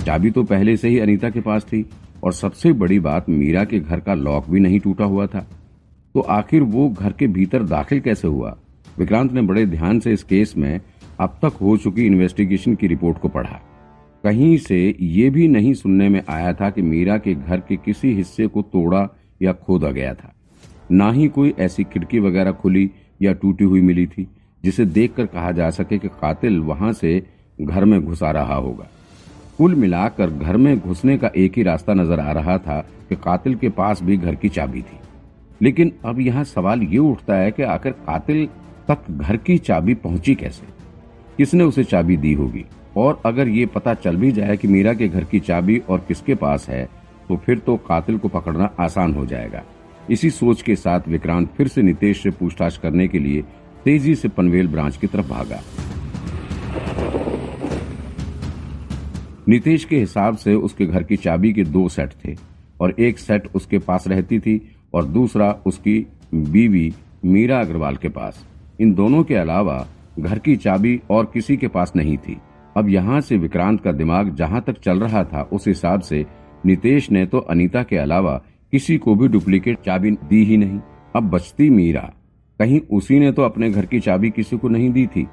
चाबी तो पहले से ही अनीता के पास थी और सबसे बड़ी बात मीरा के घर का लॉक भी नहीं टूटा हुआ था। तो आखिर वो घर के भीतर दाखिल कैसे हुआ? विक्रांत ने बड़े ध्यान से इस केस में अब तक हो चुकी इन्वेस्टिगेशन की रिपोर्ट को पढ़ा। कहीं से ये भी नहीं सुनने में आया था कि मीरा के घर के किसी हिस्से को तोड़ा या खोदा गया था। ना ही कोई ऐसी खिड़की वगैरह खुली या टूटी हुई मिली थी, जिसे देखकर कहा जा सके कि कातिल वहाँ से घर में घुसा रहा होगा। कुल मिलाकर घर में घुसने का एक ही रास्ता नज़र आ रहा था कि कातिल के पास भी घर की चाबी थी। लेकिन अब यहाँ सवाल ये उठता है कि आखिर कातिल तक घर की चाबी पहुँची कैसे? किसने उसे चाबी दी होगी? और अगर ये पता चल भी जाए कि मीरा के घर की चाबी और किसके पास है तो फिर तो कातिल को पकड़ना आसान हो जाएगा। इसी सोच के साथ विक्रांत फिर से नितेश से पूछताछ करने के लिए तेज़ी से पनवेल ब्रांच की तरफ़ भागा। नितेश के हिसाब से उसके घर की चाबी के दो सेट थे और एक सेट उसके पास रहती थी और दूसरा उसकी बीवी मीरा अग्रवाल के पास। इन दोनों के अलावा घर की चाबी और किसी के पास नहीं थी। अब यहाँ से विक्रांत का दिमाग जहाँ तक चल रहा था उस हिसाब से नितेश ने तो अनीता के अलावा किसी को भी डुप्लीकेट चाबी दी ही नहीं। अब बचती मीरा। कहीं उसी ने तो अपने घर की चाबी किसी को नहीं दी थी,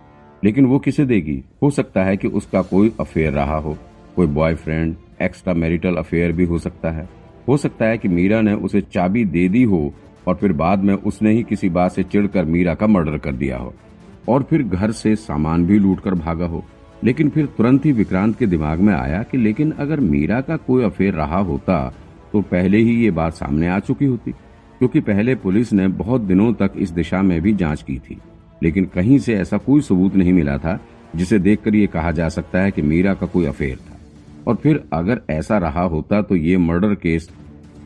लेकिन वो किसे देगी? हो सकता है कि उसका कोई अफेयर रहा हो। कोई बॉयफ्रेंड एक्स्ट्रा मैरिटल अफेयर भी हो सकता है। हो सकता है कि मीरा ने उसे चाबी दे दी हो और फिर बाद में उसने ही किसी बात से चिढ़कर मीरा का मर्डर कर दिया हो। और फिर घर से सामान भी लूट कर भागा हो। लेकिन फिर तुरंत ही विक्रांत के दिमाग में आया कि लेकिन अगर मीरा का कोई अफेयर रहा होता तो पहले ही ये बात सामने आ चुकी होती, क्योंकि पहले पुलिस ने बहुत दिनों तक इस दिशा में भी जाँच की थी। लेकिन कहीं से ऐसा कोई सबूत नहीं मिला था, जिसे देखकर ये कहा जा सकता है कि मीरा का कोई अफेयर था। और फिर अगर ऐसा रहा होता तो ये मर्डर केस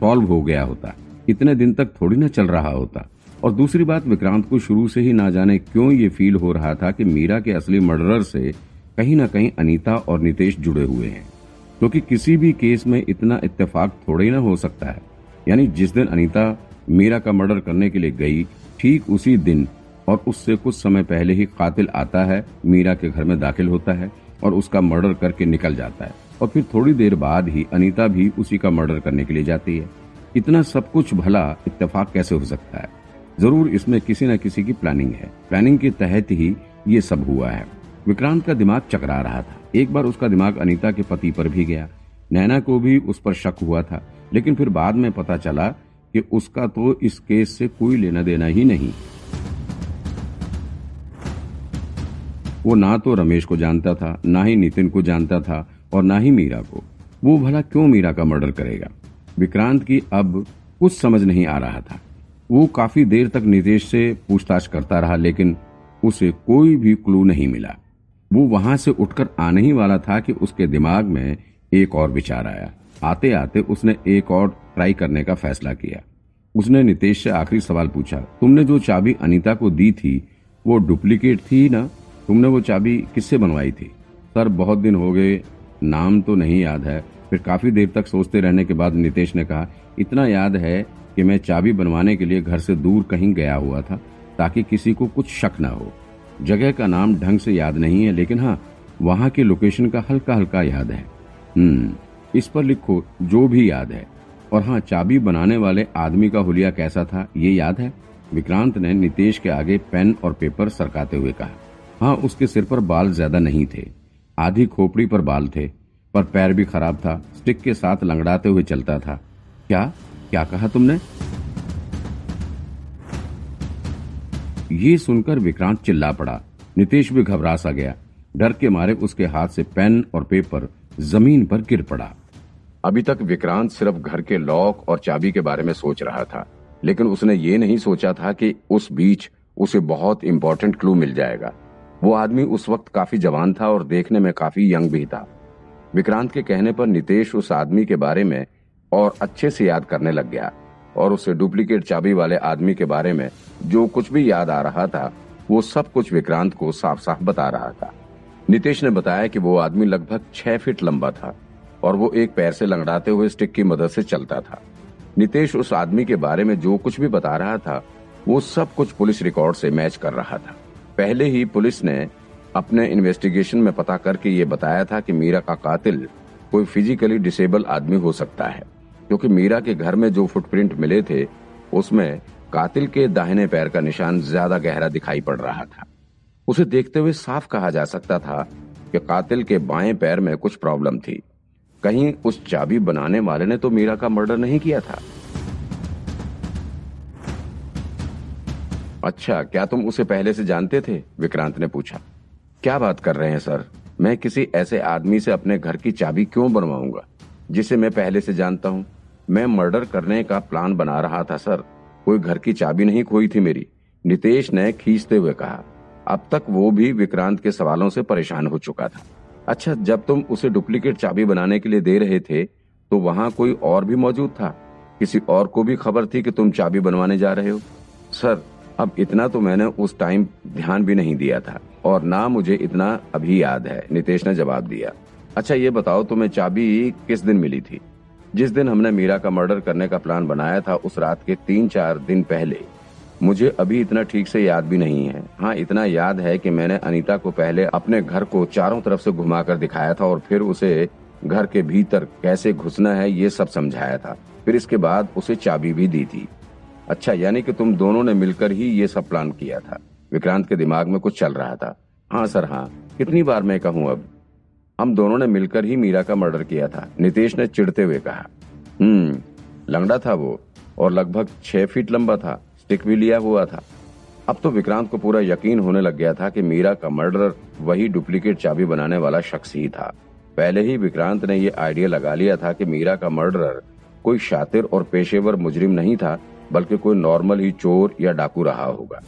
सॉल्व हो गया होता। इतने दिन तक थोड़ी ना चल रहा होता। और दूसरी बात, विक्रांत को शुरू से ही ना जाने क्यों ये फील हो रहा था कि मीरा के असली मर्डरर से कहीं ना कहीं अनीता और नितेश जुड़े हुए हैं। क्योंकि तो किसी भी केस में इतना इत्तेफाक थोड़े ना हो सकता है। यानी जिस दिन अनीता मीरा का मर्डर करने के लिए गई, ठीक उसी दिन और उससे कुछ समय पहले ही कातिल आता है, मीरा के घर में दाखिल होता है और उसका मर्डर करके निकल जाता है। और फिर थोड़ी देर बाद ही अनीता भी उसी का मर्डर करने के लिए जाती है। इतना सब कुछ भला इत्तेफाक कैसे हो सकता है? ज़रूर इसमें किसी न किसी की प्लानिंग है। प्लानिंग के तहत ही ये सब हुआ है। विक्रांत का दिमाग चकरा रहा था। एक बार उसका दिमाग अनीता के पति पर भी गया। नैना को भी उस पर शक हुआ था। लेकिन फिर बाद में पता चला कि उसका तो इस केस से कोई लेना देना ही नहीं। वो ना तो रमेश को जानता था, ना ही नितिन को जानता था और ना ही मीरा को। वो भला क्यों मीरा का मर्डर करेगा? विक्रांत की अब कुछ समझ नहीं आ रहा था। वो काफ़ी देर तक नितेश से पूछताछ करता रहा, लेकिन उसे कोई भी क्लू नहीं मिला। वो वहाँ से उठकर आने ही वाला था कि उसके दिमाग में एक और विचार आया। आते आते उसने एक और ट्राई करने का फैसला किया। उसने नितेश से आखिरी सवाल पूछा, तुमने जो चाबी अनीता को दी थी, वो डुप्लीकेट थी ना? तुमने वो चाबी किससे बनवाई थी? सर, बहुत दिन हो गए नाम तो नहीं याद है। फिर काफ़ी देर तक सोचते रहने के बाद नितेश ने कहा, इतना याद है कि मैं चाबी बनवाने के लिए घर से दूर कहीं गया हुआ था, ताकि किसी को कुछ शक न हो। जगह का नाम ढंग से याद नहीं है, लेकिन हाँ वहाँ की लोकेशन का हल्का हल्का याद है। हम्म इस पर लिखो, जो भी याद है। और हाँ चाबी बनाने वाले आदमी का हुलिया कैसा था, ये याद है? विक्रांत ने नितेश के आगे पेन और पेपर सरकाते हुए कहा। हाँ उसके सिर पर बाल ज़्यादा नहीं थे। आधी खोपड़ी पर बाल थे, पर पैर भी खराब था, स्टिक के साथ लंगड़ाते हुए चलता था। क्या? क्या कहा तुमने? ये सुनकर विक्रांत चिल्ला पड़ा। नितेश भी घबरा सा गया। डर के मारे उसके हाथ से पेन और पेपर ज़मीन पर गिर पड़ा। अभी तक विक्रांत सिर्फ़ घर के लॉक और चाबी के बारे में सोच रहा था, लेकिन उसने ये नहीं सोचा था कि उस बीच उसे बहुत इंपॉर्टेंट क्लू मिल जाएगा। वो आदमी उस वक्त काफ़ी जवान था और देखने में काफ़ी यंग भी था। विक्रांत के कहने पर नितेश उस आदमी के बारे में और अच्छे से याद करने लग गया और उसे डुप्लीकेट चाबी वाले आदमी के बारे में जो कुछ भी याद आ रहा था, वो सब कुछ विक्रांत को साफ़ साफ़ बता रहा था। नितेश ने बताया कि वो आदमी लगभग छह फीट लंबा था और वो एक पैर से लंगड़ाते हुए स्टिक की मदद से चलता था। नितेश उस आदमी के बारे में जो कुछ भी बता रहा था, वो सब कुछ पुलिस रिकॉर्ड से मैच कर रहा था। पहले ही पुलिस ने अपने इन्वेस्टिगेशन में पता करके ये बताया था कि मीरा का कातिल कोई फिजिकली डिसेबल आदमी हो सकता है। क्योंकि मीरा के घर में जो फुटप्रिंट मिले थे, उसमें कातिल के दाहिने पैर का निशान ज़्यादा गहरा दिखाई पड़ रहा था। उसे देखते हुए साफ़ कहा जा सकता था कि कातिल के बाएँ पैर में कुछ प्रॉब्लम थी। कहीं उस चाबी बनाने वाले ने तो मीरा का मर्डर नहीं किया था? अच्छा क्या तुम उसे पहले से जानते थे? विक्रांत ने पूछा। क्या बात कर रहे हैं, सर? मैं किसी ऐसे आदमी से अपने घर की चाबी क्यों बनवाऊँगा, जिसे मैं पहले से जानता हूँ? मैं मर्डर करने का प्लान बना रहा था, सर। कोई घर की चाबी नहीं खोई थी मेरी, नितेश ने खींचते हुए कहा। अब तक वो भी विक्रांत के सवालों से परेशान हो चुका था। अच्छा जब तुम उसे डुप्लीकेट चाबी बनाने के लिए दे रहे थे तो वहाँ कोई और भी मौजूद था? किसी और को भी खबर थी कि तुम चाबी बनवाने जा रहे हो? सर अब इतना तो मैंने उस टाइम ध्यान भी नहीं दिया था, और ना मुझे इतना अभी याद है, नितेश ने जवाब दिया। अच्छा ये बताओ, तुम्हें चाबी किस दिन मिली थी? जिस दिन हमने मीरा का मर्डर करने का प्लान बनाया था, उस रात के तीन चार दिन पहले। मुझे अभी इतना ठीक से याद भी नहीं है। हाँ इतना याद है कि मैंने अनीता को पहले अपने घर को चारों तरफ़ से घुमाकर दिखाया था, और फिर उसे घर के भीतर कैसे घुसना है, ये सब समझाया था। फिर इसके बाद उसे चाबी भी दी थी। अच्छा यानी कि तुम दोनों ने मिलकर ही ये सब प्लान किया था। विक्रांत के दिमाग में कुछ चल रहा था। हाँ सर हाँ। कितनी बार मैं कहूँ अब? हम दोनों ने मिलकर ही मीरा का मर्डर किया था, नितेश ने चिढ़ते हुए कहा। हम्म लंगड़ा था वो, और लगभग छह फीट लंबा था, स्टिक भी लिया हुआ था। अब तो विक्रांत को पूरा यकीन होने लग गया था कि मीरा का मर्डर वही डुप्लीकेट चाबी बनाने वाला शख्स ही था। पहले ही विक्रांत ने ये आइडिया लगा लिया था कि मीरा का मर्डरर कोई शातिर और पेशेवर मुजरिम नहीं था बल्कि कोई नॉर्मल ही चोर या डाकू रहा होगा।